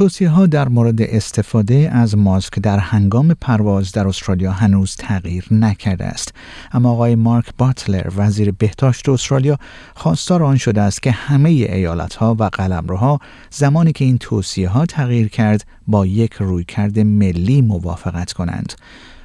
توصیه ها در مورد استفاده از ماسک در هنگام پرواز در استرالیا هنوز تغییر نکرده است. اما آقای مارک باتلر وزیر بهداشت استرالیا خواستار آن شده است که همه ایالت ها و قلمروها زمانی که این توصیه ها تغییر کرد با یک رویکرد ملی موافقت کنند.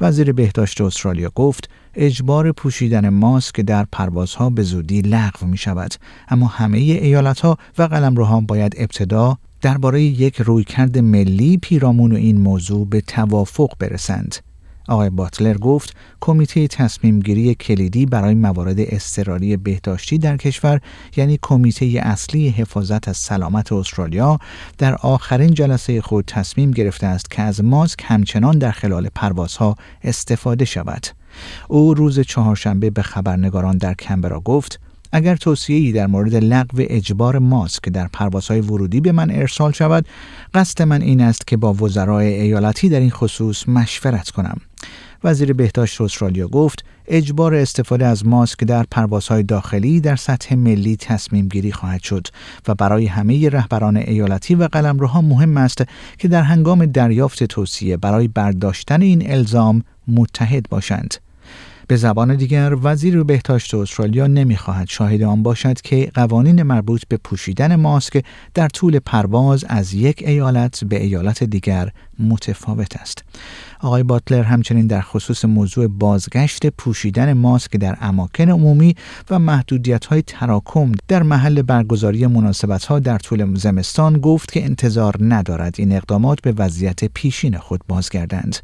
وزیر بهداشت استرالیا گفت اجبار پوشیدن ماسک در پروازها به زودی لغو می شود اما همه ایالت ها و قلمروها باید ابتدا درباره یک رویکرد ملی پیرامون این موضوع به توافق برسند. آقای باتلر گفت کمیته تصمیم گیری کلیدی برای موارد اضطراری بهداشتی در کشور یعنی کمیته اصلی حفاظت از سلامت استرالیا در آخرین جلسه خود تصمیم گرفته است که از ماسک همچنان در خلال پروازها استفاده شود. او روز چهارشنبه به خبرنگاران در کمبرا گفت اگر توصیه‌ای در مورد لغو اجبار ماسک در پروازهای ورودی به من ارسال شود قصد من این است که با وزرای ایالتی در این خصوص مشورت کنم وزیر بهداشت استرالیا گفت اجبار استفاده از ماسک در پروازهای داخلی در سطح ملی تصمیم گیری خواهد شد و برای همه رهبران ایالتی و قلمروها مهم است که در هنگام دریافت توصیه برای برداشتن این الزام متحد باشند. به زبان دیگر وزیر بهداشت استرالیا نمی‌خواهد شاهد آن باشد که قوانین مربوط به پوشیدن ماسک در طول پرواز از یک ایالت به ایالت دیگر متفاوت است. آقای باتلر همچنین در خصوص موضوع بازگشت پوشیدن ماسک در اماکن عمومی و محدودیت های تراکم در محل برگزاری مناسبت ها در طول زمستان گفت که انتظار ندارد این اقدامات به وضعیت پیشین خود بازگردند.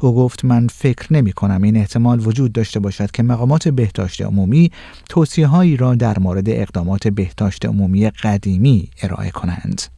او گفت من فکر نمی کنم این احتمال وجود داشته باشد که مقامات بهداشت عمومی توصیه هایی را در مورد اقدامات بهداشت عمومی قدیمی ارائه کنند.